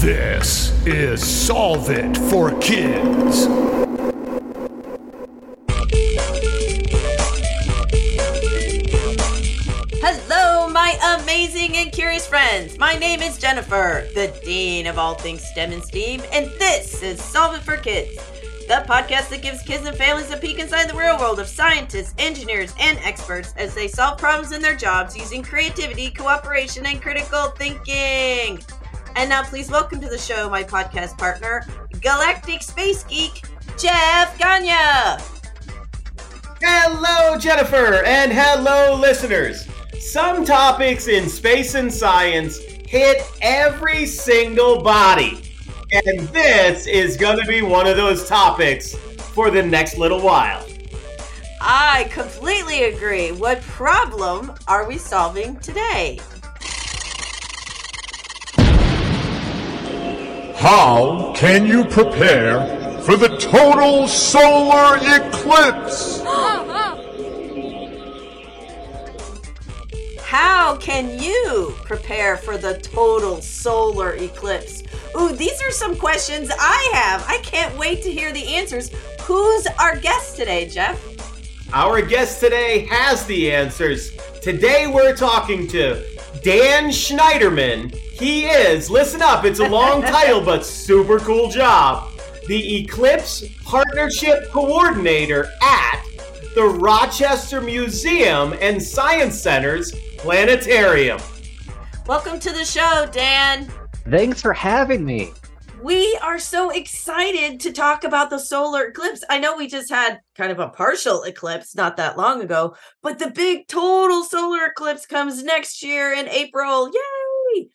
This is Solve It for Kids. Hello, my amazing and curious friends. My name is Jennifer, the Dean of all things STEM and STEAM, and this is Solve It for Kids, the podcast that gives kids and families a peek inside the real world of scientists, engineers, and experts as they solve problems in their jobs using creativity, cooperation, and critical thinking. And now, please welcome to the show my podcast partner, Galactic Space Geek, Jeff Gagne. Hello, Jennifer, and hello, listeners. Some topics in space and science hit every single body. And this is going to be one of those topics for the next little while. I completely agree. What problem are we solving today? How can you prepare for the total solar eclipse? How can you prepare for the total solar eclipse? Ooh, these are some questions I have. I can't wait to hear the answers. Who's our guest today, Jeff? Our guest today has the answers. Today we're talking to Dan Schneiderman. He is, listen up, it's a long title, but super cool job. The Eclipse Partnership Coordinator at the Rochester Museum and Science Center's Planetarium. Welcome to the show, Dan. Thanks for having me. We are so excited to talk about the solar eclipse. I know we just had kind of a partial eclipse not that long ago, but the big total solar eclipse comes next year in April. Yay!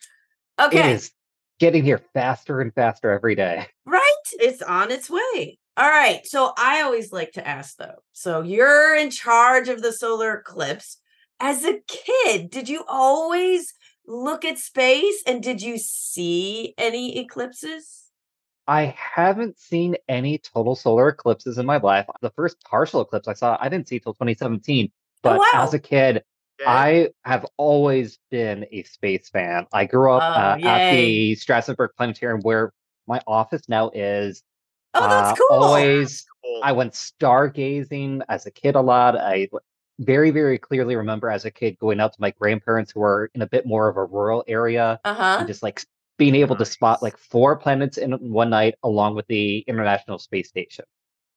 Okay. It is getting here faster and faster every day. Right? It's on its way. All right. So I always like to ask though. So you're in charge of the solar eclipse. As a kid, did you always look at space and did you see any eclipses? I haven't seen any total solar eclipses in my life. The first partial eclipse I saw, I didn't see till 2017. But Oh, wow. as a kid, I have always been a space fan. I grew up Oh, uh, at the Strasenburgh Planetarium where my office now is. Oh, that's Uh, cool. Always, I went stargazing as a kid a lot. I w- very, very clearly remember as a kid going out to my grandparents who were in a bit more of a rural area Uh-huh. and just like being able to spot like four planets in one night along with the International Space Station.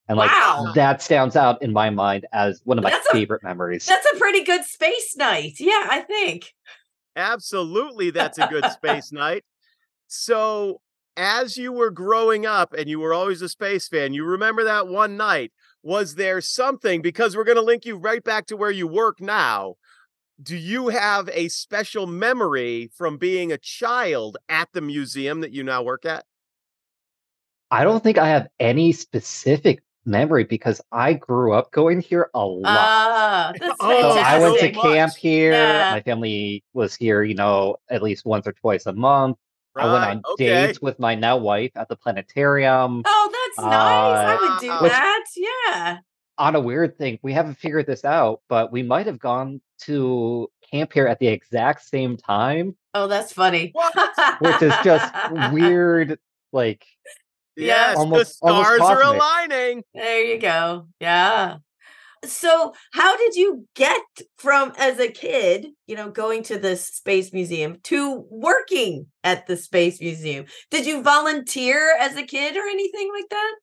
And like Wow. that stands out in my mind as one of my That's a- favorite memories. That's a pretty good space night. Yeah, I think. Absolutely, that's a good space night. So, as you were growing up and you were always a space fan, you remember that one night. Was there something, because we're going to link you right back to where you work now? Do you have a special memory from being a child at the museum that you now work at? I don't think I have any specific memory because I grew up going here a lot. Ah, that's Oh, So I went to camp here. Yeah. My family was here, you know, at least once or twice a month. I went on okay. dates with my now wife at the planetarium. Oh, that's nice. I would do Uh, Which- that. Yeah. on a weird thing, we haven't figured this out, but we might have gone to camp here at the exact same time, Oh, that's funny. Which is just weird. Like, Yes, Almost- the almost stars are aligning. There you go. Yeah. So, how did you get from as a kid, you know, going to the space museum to working at the space museum? Did you volunteer as a kid or anything like that?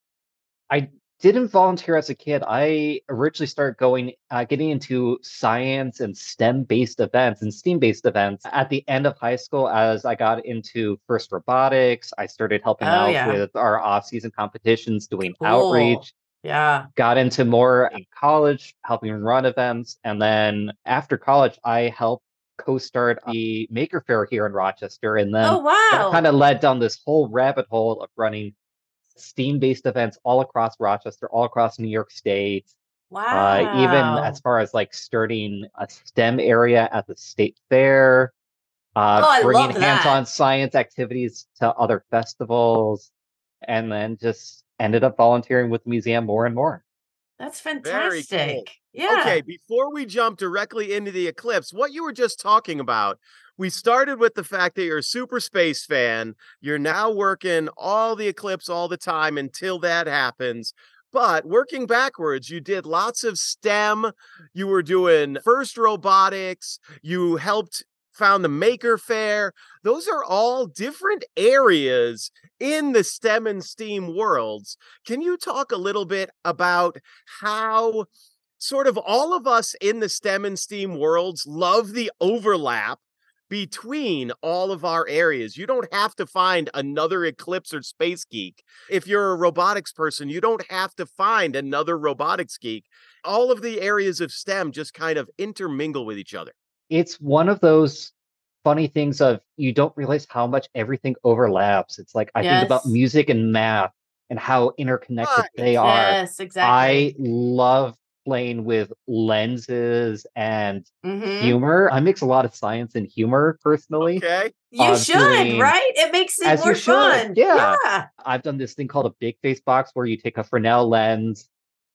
I didn't volunteer as a kid. I originally started going, uh, getting into science and STEM-based events and STEAM-based events at the end of high school. As I got into first robotics, I started helping Oh, out yeah. with our off-season competitions, doing Cool. outreach. Yeah. got into more in college, helping run events. And then after college, I helped co-start the Maker Faire here in Rochester. And then Oh, wow. kind of led down this whole rabbit hole of running Steam-based events all across Rochester, all across New York State. wow. Uh, even as far as like starting a STEM area at the state fair, uh, Oh, bringing hands-on science activities to other festivals, and then just ended up volunteering with the museum more and more. That's fantastic. cool. Yeah. Okay, before we jump directly into the eclipse, what you were just talking about, we started with the fact that you're a super space fan. You're now working all the eclipse all the time until that happens. But working backwards, you did lots of STEM. You were doing first robotics. You helped found the Maker Faire. Those are all different areas in the STEM and STEAM worlds. Can you talk a little bit about how sort of all of us in the STEM and STEAM worlds love the overlap between all of our areas. You don't have to find another Eclipse or Space Geek. If you're a robotics person, you don't have to find another robotics geek. All of the areas of STEM just kind of intermingle with each other. It's one of those funny things of you don't realize how much everything overlaps. It's like I think about music and math and how interconnected Right. they are. Yes, exactly. I love playing with lenses and Mhm. humor. I mix a lot of science and humor personally. Okay. You uh, should, doing- right? It makes it more fun. yeah. yeah. I've done this thing called a big face box where you take a Fresnel lens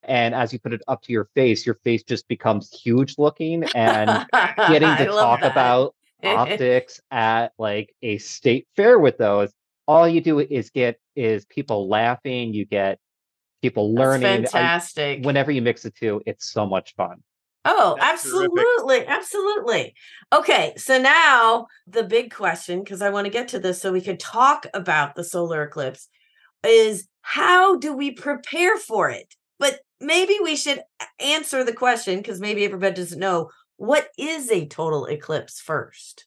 and as you put it up to your face, your face just becomes huge looking and getting to talk that. about optics at like a state fair with those. All you do is get is people laughing, you get people That's learning. I- fantastic. whenever you mix the two, it's so much fun. Oh, That's terrific. absolutely. Absolutely. Okay. So now the big question, because I want to get to this so we can talk about the solar eclipse, is how do we prepare for it? But maybe we should answer the question because maybe everybody doesn't know what is a total eclipse first?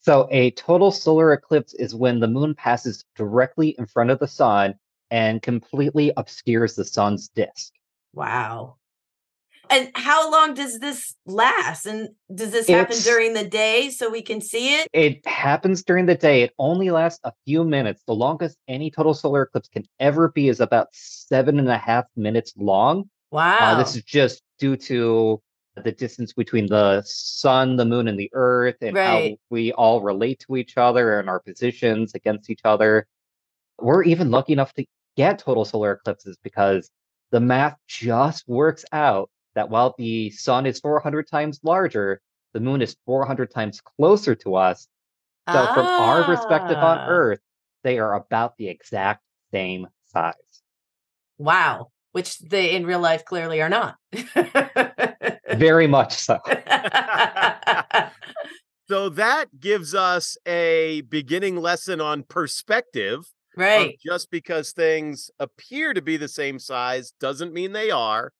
So a total solar eclipse is when the moon passes directly in front of the sun and completely obscures the sun's disk. Wow. And how long does this last? And does this happen It's- during the day so we can see it? It happens during the day. It only lasts a few minutes. The longest any total solar eclipse can ever be is about seven and a half minutes long. Wow. Uh, this is just due to the distance between the sun, the moon, and the earth, and Right. how we all relate to each other and our positions against each other. We're even lucky enough to get total solar eclipses because the math just works out that while the sun is 400 times larger, the moon is 400 times closer to us. So, from our perspective on Ah. Earth, they are about the exact same size. Wow. Which they in real life clearly are not. Very much so. So that gives us a beginning lesson on perspective. right. just because things appear to be the same size doesn't mean they are.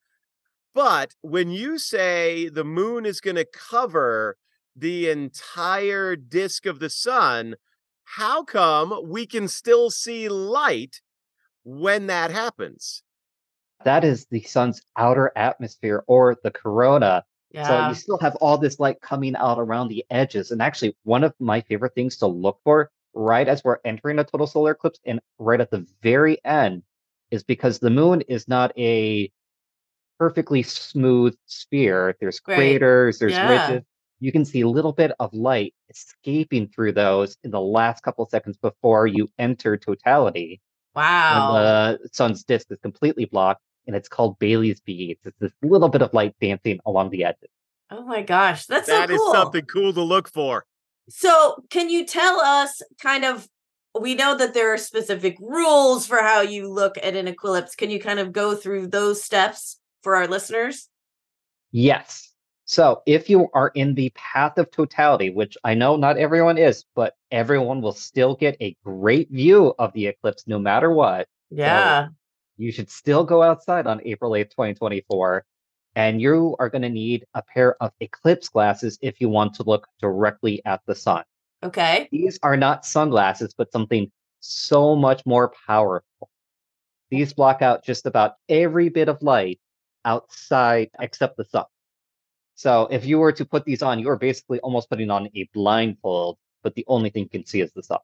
But when you say the moon is going to cover the entire disk of the sun, how come we can still see light when that happens? that is the sun's outer atmosphere or the corona. So you still have all this light coming out around the edges. And actually, one of my favorite things to look for right as we're entering a total solar eclipse and right at the very end is because the moon is not a perfectly smooth sphere. There's Right. craters, there's Yeah. ridges. You can see a little bit of light escaping through those in the last couple seconds before you enter totality Wow. when the sun's disk is completely blocked, and it's called Baily's beads. It's this little bit of light dancing along the edges. oh my gosh. That's That so is something cool to look for. So, can you tell us kind of? We know that there are specific rules for how you look at an eclipse. Can you kind of go through those steps for our listeners? Yes. So if you are in the path of totality, which I know not everyone is, but everyone will still get a great view of the eclipse no matter what. Yeah. You should still go outside on April 8th, 2024. And you are going to need a pair of eclipse glasses if you want to look directly at the sun. Okay. These are not sunglasses, but something so much more powerful. These block out just about every bit of light outside except the sun. So if you were to put these on, you are basically almost putting on a blindfold, but the only thing you can see is the sun.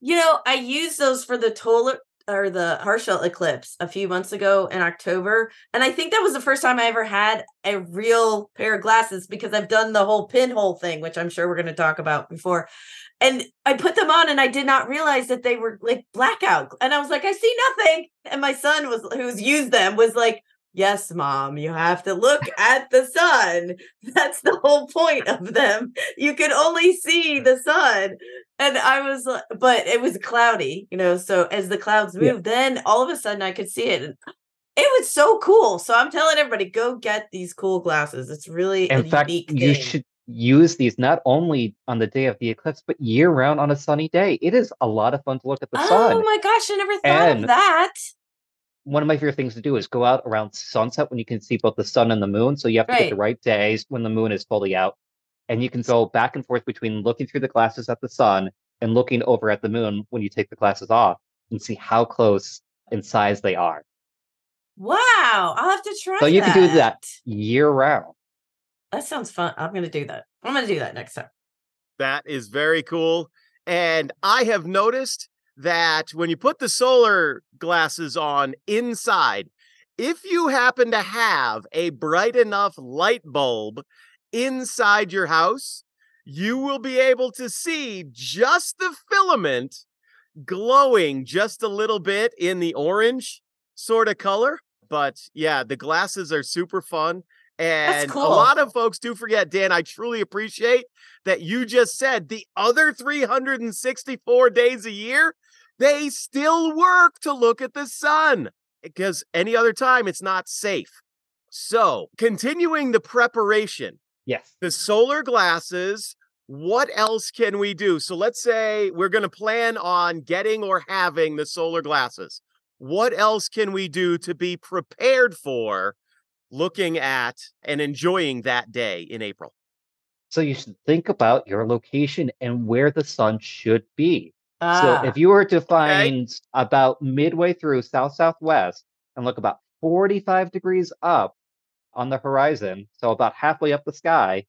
You know, I used those for the total or the partial eclipse a few months ago in October. And I think that was the first time I ever had a real pair of glasses because I've done the whole pinhole thing, which I'm sure we're going to talk about before. And I put them on and I did not realize that they were like blackout. And I was like, I see nothing. And my son was who's used them was like, Yes, mom, you have to look at the sun. That's the whole point of them. You can only see the sun. And I was but it was cloudy, you know. So as the clouds Yeah. moved, then all of a sudden I could see it. And it was so cool. So I'm telling everybody, go get these cool glasses. It's really In fact, unique you should use these not only on the day of the eclipse, but year round on a sunny day. It is a lot of fun to look at the oh sun. Oh my gosh, I never thought of that. One of my favorite things to do is go out around sunset when you can see both the sun and the moon. So you have to get the right days when the moon is fully out. And you can go back and forth between looking through the glasses at the sun and looking over at the moon when you take the glasses off and see how close in size they are. Wow, I'll have to try So you can do that year round. That sounds fun. I'm going to do that. I'm going to do that next time. That is very cool. And I have noticed that when you put the solar glasses on inside, if you happen to have a bright enough light bulb inside your house, you will be able to see just the filament glowing just a little bit in the orange sort of color. But yeah, the glasses are super fun. And cool. a lot of folks do forget, Dan. I truly appreciate that you just said the other 364 days a year, they still work to look at the sun eh, because any other time it's not safe. So, continuing the preparation, Yes. the solar glasses, what else can we do? So, let's say we're going to plan on getting or having the solar glasses. What else can we do to be prepared for looking at and enjoying that day in April? So you should think about your location and where the sun should be. Ah, So if you were to find about midway through south southwest and look about 45 degrees up on the horizon, so about halfway up the sky,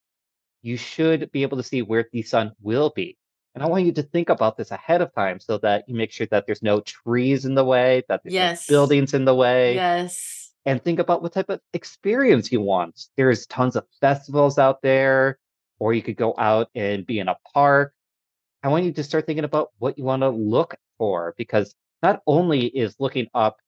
you should be able to see where the sun will be. And I want you to think about this ahead of time so that you make sure that there's no trees in the way, that there's Yes. no buildings in the way, yes. and think about what type of experience you want. There's tons of festivals out there, or you could go out and be in a park. I want you to start thinking about what you want to look for because not only is looking up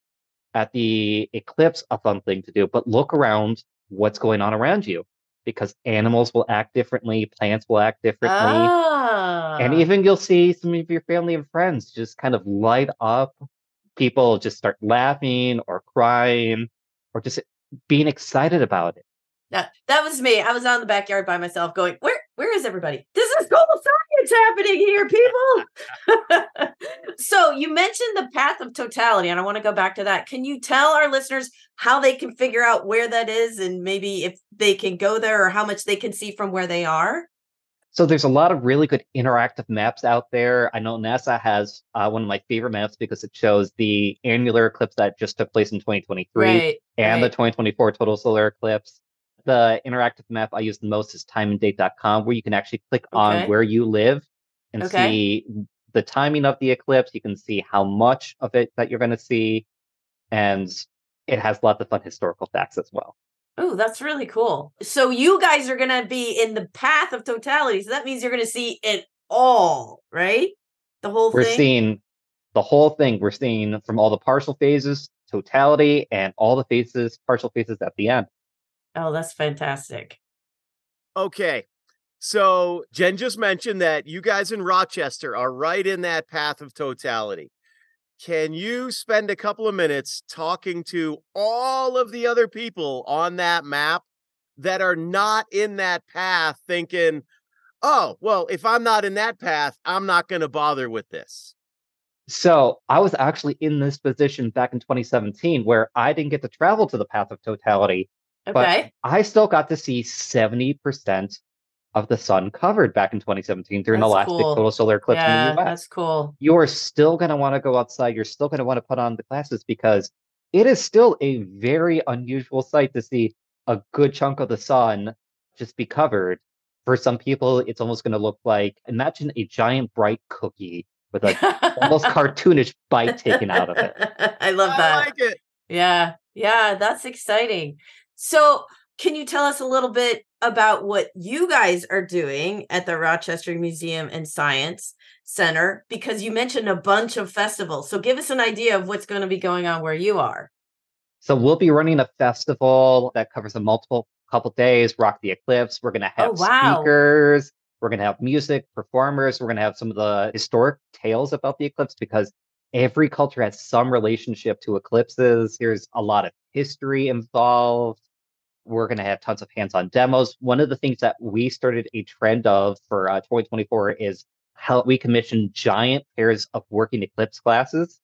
at the eclipse a fun thing to do, but look around what's going on around you because animals will act differently, plants will act differently. Ah. And even you'll see some of your family and friends just kind of light up. People just start laughing or crying or just being excited about it. That, that was me. I was out in the backyard by myself going, Where where is everybody? This is cool science happening here, people. so you mentioned the path of totality, and I want to go back to that. Can you tell our listeners how they can figure out where that is and maybe if they can go there or how much they can see from where they are? So there's a lot of really good interactive maps out there. I know NASA has uh, one of my favorite maps because it shows the annular eclipse that just took place in 2023 Right. and the 2024 total solar eclipse. The interactive map I use the most is timeanddate.com, where you can actually click Okay. on where you live and Okay. see the timing of the eclipse. You can see how much of it that you're going to see, and it has lots of fun historical facts as well. Oh, that's really cool. So you guys are going to be in the path of totality. So that means you're going to see it all, right? The whole We're thing. seeing the whole thing. We're seeing from all the partial phases, totality, and all the phases, partial phases at the end. Oh, that's fantastic. Okay. So Jen just mentioned that you guys in Rochester are right in that path of totality. Can you spend a couple of minutes talking to all of the other people on that map that are not in that path thinking, oh, well, if I'm not in that path, I'm not going to bother with this? So I was actually in this position back in 2017 where I didn't get to travel to the path of totality, But- I still got to see 70% of the sun covered back in 2017 during the That's last big total solar eclipse yeah, in the US. that's cool. You are still going to want to go outside. You're still going to want to put on the glasses because it is still a very unusual sight to see a good chunk of the sun just be covered. For some people, it's almost going to look like imagine a giant bright cookie with a almost cartoonish bite taken out of it. I love I that. like it. Yeah. Yeah, that's exciting. So, can you tell us a little bit about what you guys are doing at the Rochester Museum and Science Center? Because you mentioned a bunch of festivals. So, give us an idea of what's going to be going on where you are. So we'll be running a festival that covers a multiple couple days, Rock the Eclipse. We're gonna oh, have Oh, wow. speakers, we're gonna have music, performers, we're gonna have some of the historic tales about the eclipse because every culture has some relationship to eclipses. There's a lot of history involved. We're going to have tons of hands on demos. One of the things that we started a trend of for uh, 2024 is how we commissioned giant pairs of working eclipse glasses.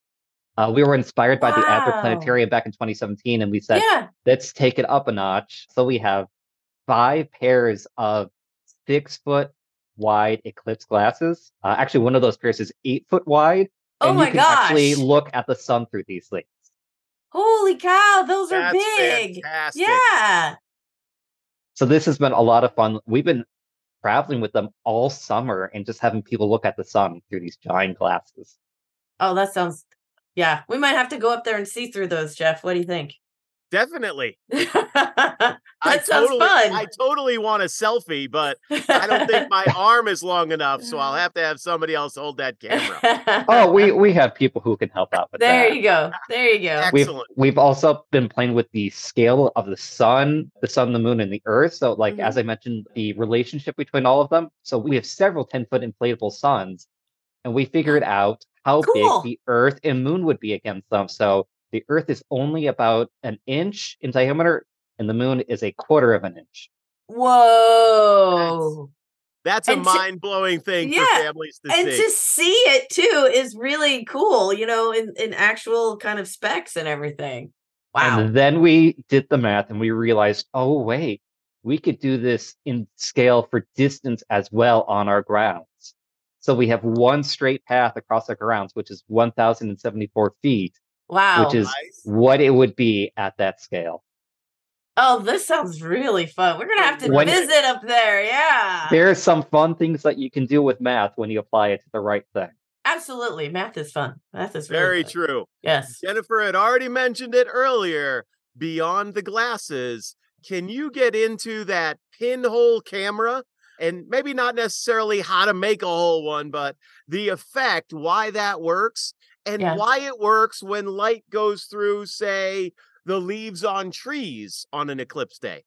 Uh, we were inspired by the Adler Planetarium back in 2017, and we said, yeah. let's take it up a notch. So we have five pairs of six foot wide eclipse glasses. Uh, actually, one of those pairs is eight foot wide. Oh and my you can actually look at the sun through these things. Holy cow, those are big. fantastic. Yeah. So this has been a lot of fun. We've been traveling with them all summer and just having people look at the sun through these giant glasses. Oh, that sounds. Yeah, we might have to go up there and see through those, Jeff. What do you think? Definitely. that I sounds totally, fun. I totally want a selfie, but I don't think my arm is long enough, so I'll have to have somebody else hold that camera. Oh, we we have people who can help out with There that. There you go. There you go. We've Excellent. we've also been playing with the scale of the sun, the sun, the moon, and the earth. So, like Mhm. as I mentioned, the relationship between all of them. So we have several ten foot inflatable suns, and we figured out how Cool. big the Earth and Moon would be against them. So the Earth is only about an inch in diameter, and the Moon is a quarter of an inch. Whoa. That's a to- mind blowing thing Yeah, for families to and see. And to see it too is really cool, you know, in, in actual kind of specs and everything. Wow. And then we did the math and we realized, oh, wait, we could do this in scale for distance as well on our grounds. So we have one straight path across our grounds, which is 1,074 feet, wow. which is Nice. what it would be at that scale. oh, this sounds really fun. We're going to have to When- visit up there. Yeah. There are some fun things that you can do with math when you apply it to the right thing. Absolutely. Math is fun. Math is really Very fun. true. Yes. Jennifer had already mentioned it earlier. Beyond the glasses, can you get into that pinhole camera? And maybe not necessarily how to make a whole one, but the effect, why that works, and Yeah. why it works when light goes through, say, the leaves on trees on an eclipse day.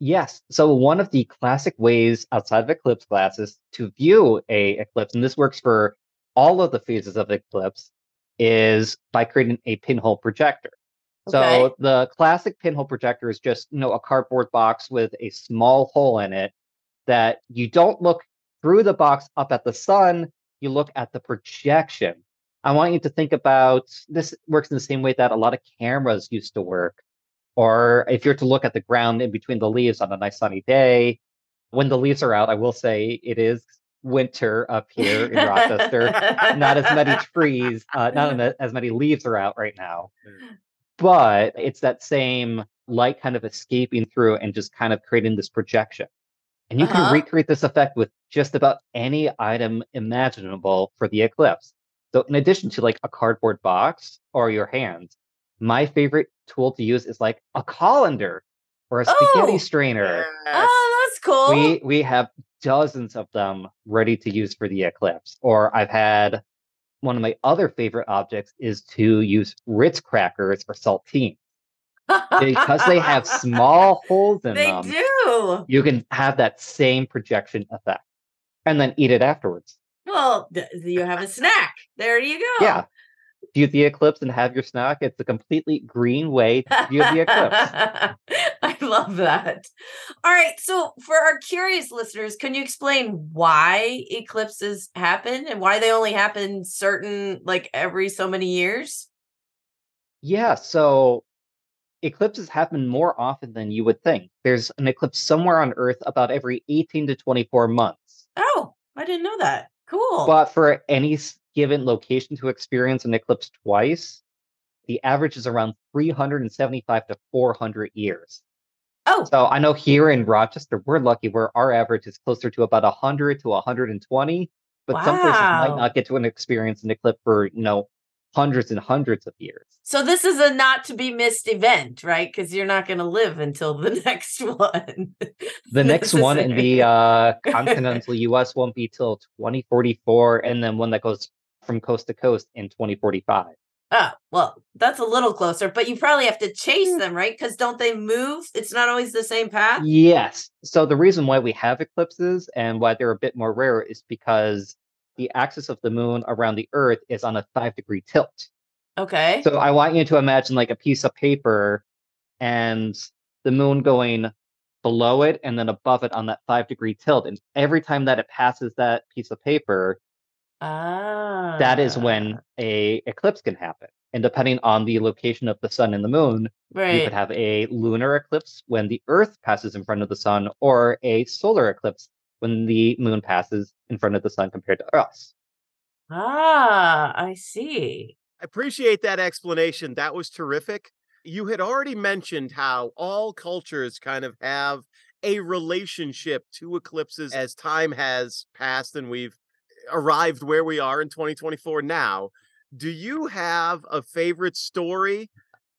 Yes. So one of the classic ways outside of eclipse glasses to view a eclipse, and this works for all of the phases of eclipse, is by creating a pinhole projector. So the classic pinhole projector is just, you know, a cardboard box with a small hole in it that you don't look through the box up at the sun, you look at the projection. I want you to think about this works in the same way that a lot of cameras used to work. Or if you're to look at the ground in between the leaves on a nice sunny day, when the leaves are out, I will say it is winter up here in Rochester. Not as many trees, uh, not as many leaves are out right now. But it's that same light kind of escaping through and just kind of creating this projection. And you Uh-huh. can recreate this effect with just about any item imaginable for the eclipse. So, in addition to like a cardboard box or your hands, my favorite tool to use is like a colander or a spaghetti Oh. strainer. Yes. Oh, that's cool. We we have dozens of them ready to use for the eclipse. Or I've had one of my other favorite objects is to use Ritz crackers or saltines because they have small holes in They them. do. You can have that same projection effect, and then eat it afterwards. Well, th- you have a snack. There you go. Yeah, view the eclipse and have your snack. It's a completely green way to view the eclipse. I love that. All right. So, for our curious listeners, can you explain why eclipses happen and why they only happen certain, like every so many years? Yeah, so eclipses happen more often than you would think. There's an eclipse somewhere on Earth about every 18 to 24 months. Oh, I didn't know that. Cool. But for any given location to experience an eclipse twice, the average is around 375 to 400 years. oh, So I know here in Rochester, we're lucky where our average is closer to about 100 to 120, but some places might not get to an experience an eclipse for, you know, hundreds and hundreds of years. so this is a not to be missed event, right? Because you're not going to live until the next one. The next one in the uh, continental US won't be till 2044, and then one that goes from coast to coast in 2045. Oh, well, that's a little closer, but you probably have to chase them, right? Because don't they move? It's not always the same path. Yes. So the reason why we have eclipses and why they're a bit more rare is because the axis of the moon around the Earth is on a five degree tilt. Okay. So I want you to imagine like a piece of paper and the moon going below it and then above it on that five degree tilt. And every time that it passes that piece of paper, ah. that is when a eclipse can happen. And depending on the location of the sun and the moon, right. you could have a lunar eclipse when the Earth passes in front of the sun, or a solar eclipse when the moon passes in front of the sun compared to us. Ah, I see. I appreciate that explanation. That was terrific. You had already mentioned how all cultures kind of have a relationship to eclipses as time has passed and we've arrived where we are in 2024 now. Do you have a favorite story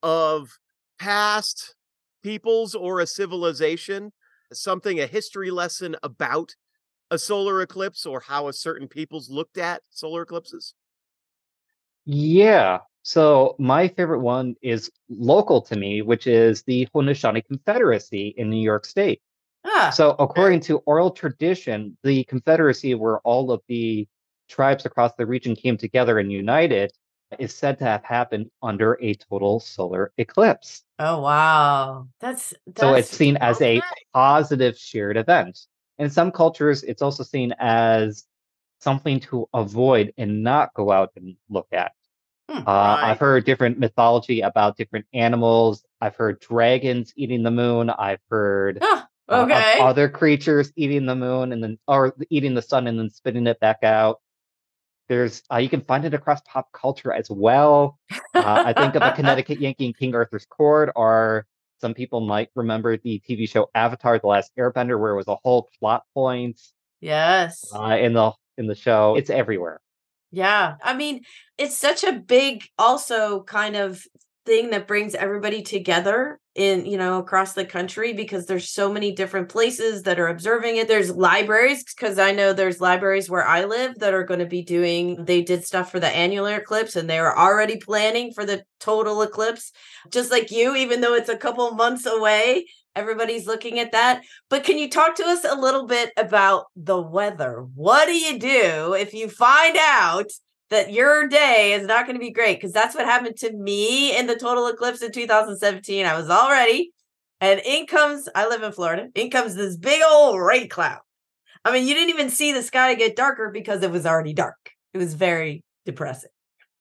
of past peoples or a civilization? Something, a history lesson about a solar eclipse or how a certain peoples looked at solar eclipses? Yeah. So my favorite one is local to me, which is the Haudenosaunee Confederacy in New York State. Ah, So according to oral tradition, the Confederacy, where all of the tribes across the region came together and united, is said to have happened under a total solar eclipse. Oh wow. That's that's So it's seen as a positive shared event. In some cultures, it's also seen as something to avoid and not go out and look at. Hmm, Uh, right. I've heard different mythology about different animals. I've heard dragons eating the moon. I've heard Ah, uh, of other creatures eating the moon and then or eating the sun and then spitting it back out. There's uh, you can find it across pop culture as well. Uh, I think of a Connecticut Yankee in King Arthur's Court, or some people might remember the TV show Avatar: The Last Airbender, where it was a whole plot point yes. uh, in the in the show. It's everywhere. Yeah. I mean, it's such a big also kind of thing that brings everybody together in, you know, across the country because there's so many different places that are observing it. There's libraries because I know there's libraries where I live that are going to be doing they did stuff for the annular eclipse and they were already planning for the total eclipse. Just like you even though it's a couple months away, everybody's looking at that. But can you talk to us a little bit about the weather? What do you do if you find out that your day is not going to be great? Because that's what happened to me in the total eclipse in 2017. I was all ready, and in comes, I live in Florida, in comes this big old rain cloud. I mean, you didn't even see the sky get darker because it was already dark. It was very depressing.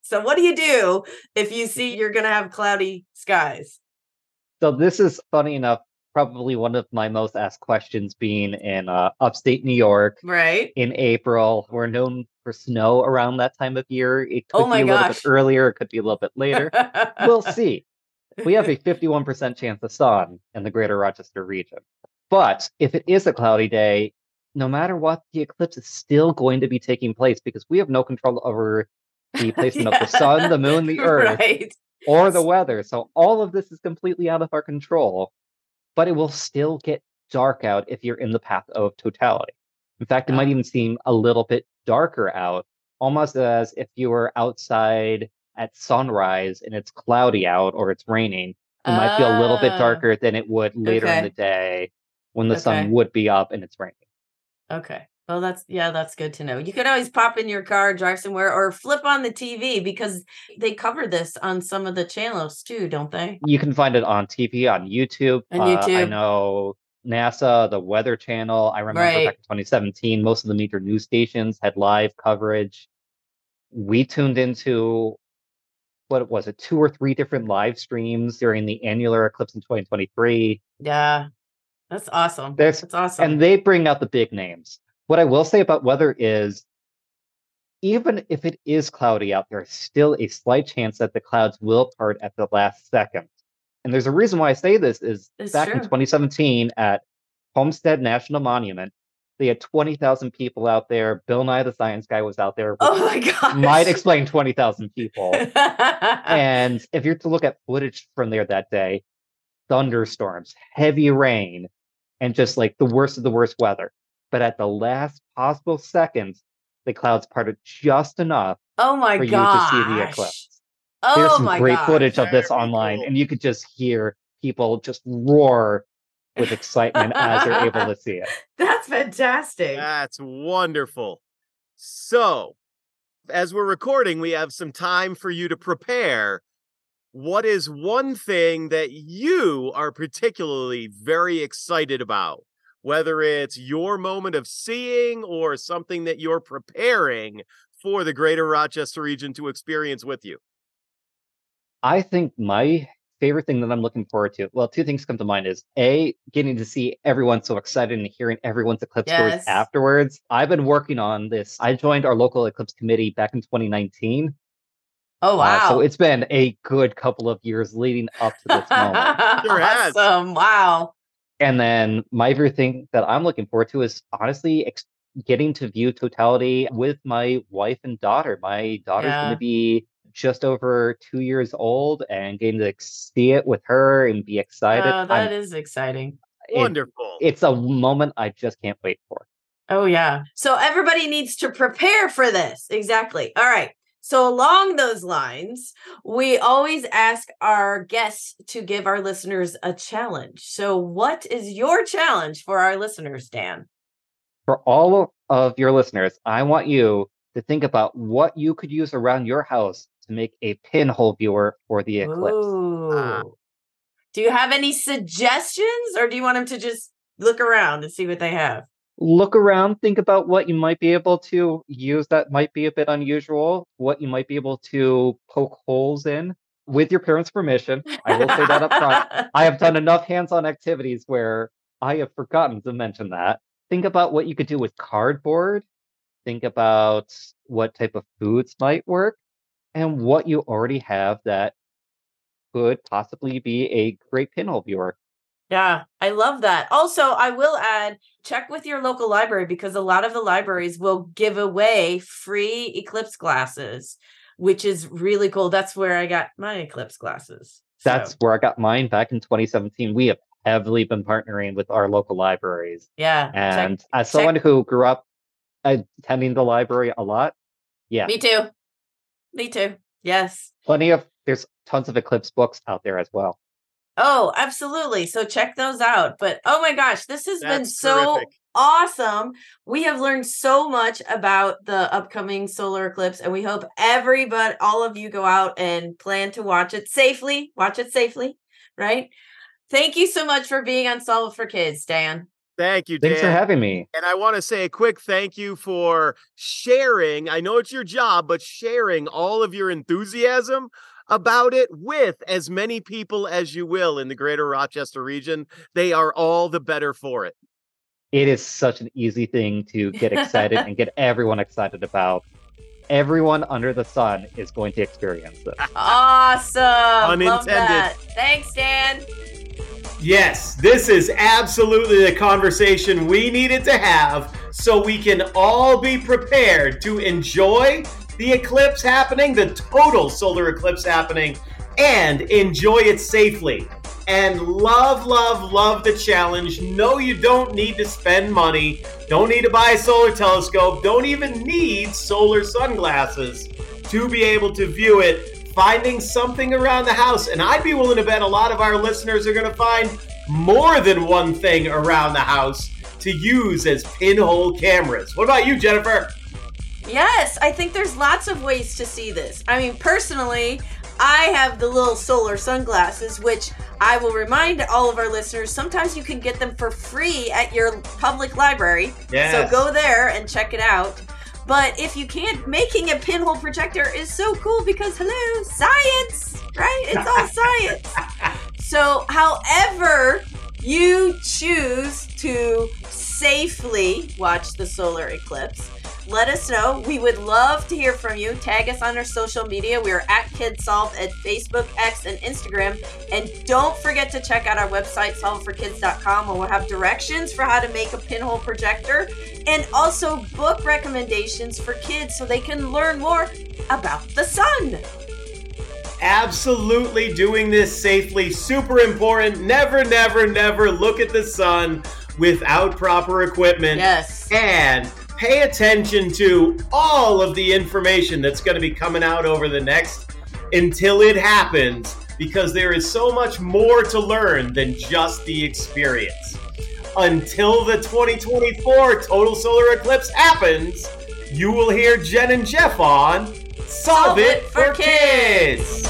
So, what do you do if you see you're going to have cloudy skies? So this is funny enough. Probably one of my most asked questions being in uh, upstate New York Right? in April. We're known for snow around that time of year. It could Oh my be a little bit earlier, it could be a little bit later. we'll see. We have a 51% chance of sun in the greater Rochester region. But if it is a cloudy day, no matter what, the eclipse is still going to be taking place because we have no control over the placement of the sun, the moon, the earth, right? or the weather. So all of this is completely out of our control, but it will still get dark out if you're in the path of totality. In fact, it might Ah. even seem a little bit darker out, almost as if you were outside at sunrise and it's cloudy out or it's raining. It might feel a little bit Ah. darker than it would later in the day when the Okay. sun would be up and it's raining. Okay. Well, that's yeah, that's good to know. You could always pop in your car, drive somewhere, or flip on the TV because they cover this on some of the channels too, don't they? You can find it on TV, on YouTube. On Uh, I know NASA, the Weather Channel. I remember Right. back in 2017, most of the major news stations had live coverage. We tuned into what was it, two or three different live streams during the annular eclipse in 2023. Yeah, that's awesome. That's awesome. And they bring out the big names. What I will say about weather is even if it is cloudy out, there's still a slight chance that the clouds will part at the last second. And there's a reason why I say this is It's back in 2017 at Homestead National Monument, they had 20,000 people out there. Bill Nye the Science Guy was out there. oh my gosh. might explain 20,000 people. and if you're to look at footage from there that day, thunderstorms, heavy rain, and just like the worst of the worst weather. But at the last possible second, the clouds parted just enough oh my for you to see the eclipse. Oh There's some my great god. footage of this Very online, cool. and you could just hear people just roar with excitement as they're able to see it. That's fantastic. That's wonderful. So, as we're recording, we have some time for you to prepare. What is one thing that you are particularly very excited about? Whether it's your moment of seeing or something that you're preparing for the greater Rochester region to experience with you. I think my favorite thing that I'm looking forward to, well, two things come to mind is A, getting to see everyone so excited and hearing everyone's eclipse Yes. stories afterwards. I've been working on this. I joined our local eclipse committee back in 2019. Oh Uh, wow. so it's been a good couple of years leading up to this moment. Sure has. awesome. Wow. And then my favorite thing that I'm looking forward to is honestly ex- getting to view totality with my wife and daughter. My daughter's going to be just over two years old and getting to see it with her and be excited. Oh, that I'm- is exciting. it- Wonderful. it's a moment I just can't wait for. Oh, yeah. So everybody needs to prepare for this. Exactly. All right. So, along those lines, we always ask our guests to give our listeners a challenge. So, what is your challenge for our listeners, Dan? For all of your listeners, I want you to think about what you could use around your house to make a pinhole viewer for the eclipse. Ooh. Ah. Do you have any suggestions or do you want them to just look around and see what they have? Look around, think about what you might be able to use that might be a bit unusual, what you might be able to poke holes in with your parents' permission. I will say that up front. I have done enough hands on activities where I have forgotten to mention that. Think about what you could do with cardboard. Think about what type of foods might work and what you already have that could possibly be a great pinhole viewer. Yeah, I love that. Also, I will add check with your local library because a lot of the libraries will give away free eclipse glasses, which is really cool. That's where I got my eclipse glasses. So, That's where I got mine back in 2017. We have heavily been partnering with our local libraries. yeah. check- And as someone who grew up attending the library a lot, yeah, Me too. Me too. Yes. plenty of, there's tons of Eclipse books out there as well. Oh, absolutely. So check those out. But oh my gosh, this has been so terrific. awesome. We have learned so much about the upcoming solar eclipse, and we hope everybody, all of you, go out and plan to watch it safely. Watch it safely, right? Thank you so much for being on Solve for Kids, Dan. Thank you, Dan. Thanks for having me. And I want to say a quick thank you for sharing. I know it's your job, but sharing all of your enthusiasm about it with as many people as you will in the greater Rochester region. They are all the better for it. It is such an easy thing to get excited and get everyone excited about. Everyone under the sun is going to experience this. Awesome. Love Unintended. that. Thanks, Dan. Yes, this is absolutely the conversation we needed to have so we can all be prepared to enjoy the eclipse happening, the total solar eclipse happening, and enjoy it safely. And love, love, love the challenge. No, you don't need to spend money, don't need to buy a solar telescope, don't even need solar sunglasses to be able to view it finding something around the house. And I'd be willing to bet a lot of our listeners are going to find more than one thing around the house to use as pinhole cameras. What about you, Jennifer? Yes, I think there's lots of ways to see this. I mean, personally, I have the little solar sunglasses, which I will remind all of our listeners sometimes you can get them for free at your public library. Yes. So go there and check it out. But if you can't, making a pinhole projector is so cool because, hello, science, right? It's all science. So, however you choose to safely watch the solar eclipse, let us know. We would love to hear from you. Tag us on our social media. We are at KidSolve at Facebook, X, and Instagram. And don't forget to check out our website, solveforkids.com, where we'll have directions for how to make a pinhole projector and also book recommendations for kids so they can learn more about the sun. Absolutely doing this safely, super important. Never, never, never look at the sun without proper equipment. Yes. And pay attention to all of the information that's going to be coming out over the next until it happens because there is so much more to learn than just the experience. Until the 2024 total solar eclipse happens, you will hear Jen and Jeff on Solve, It for kids.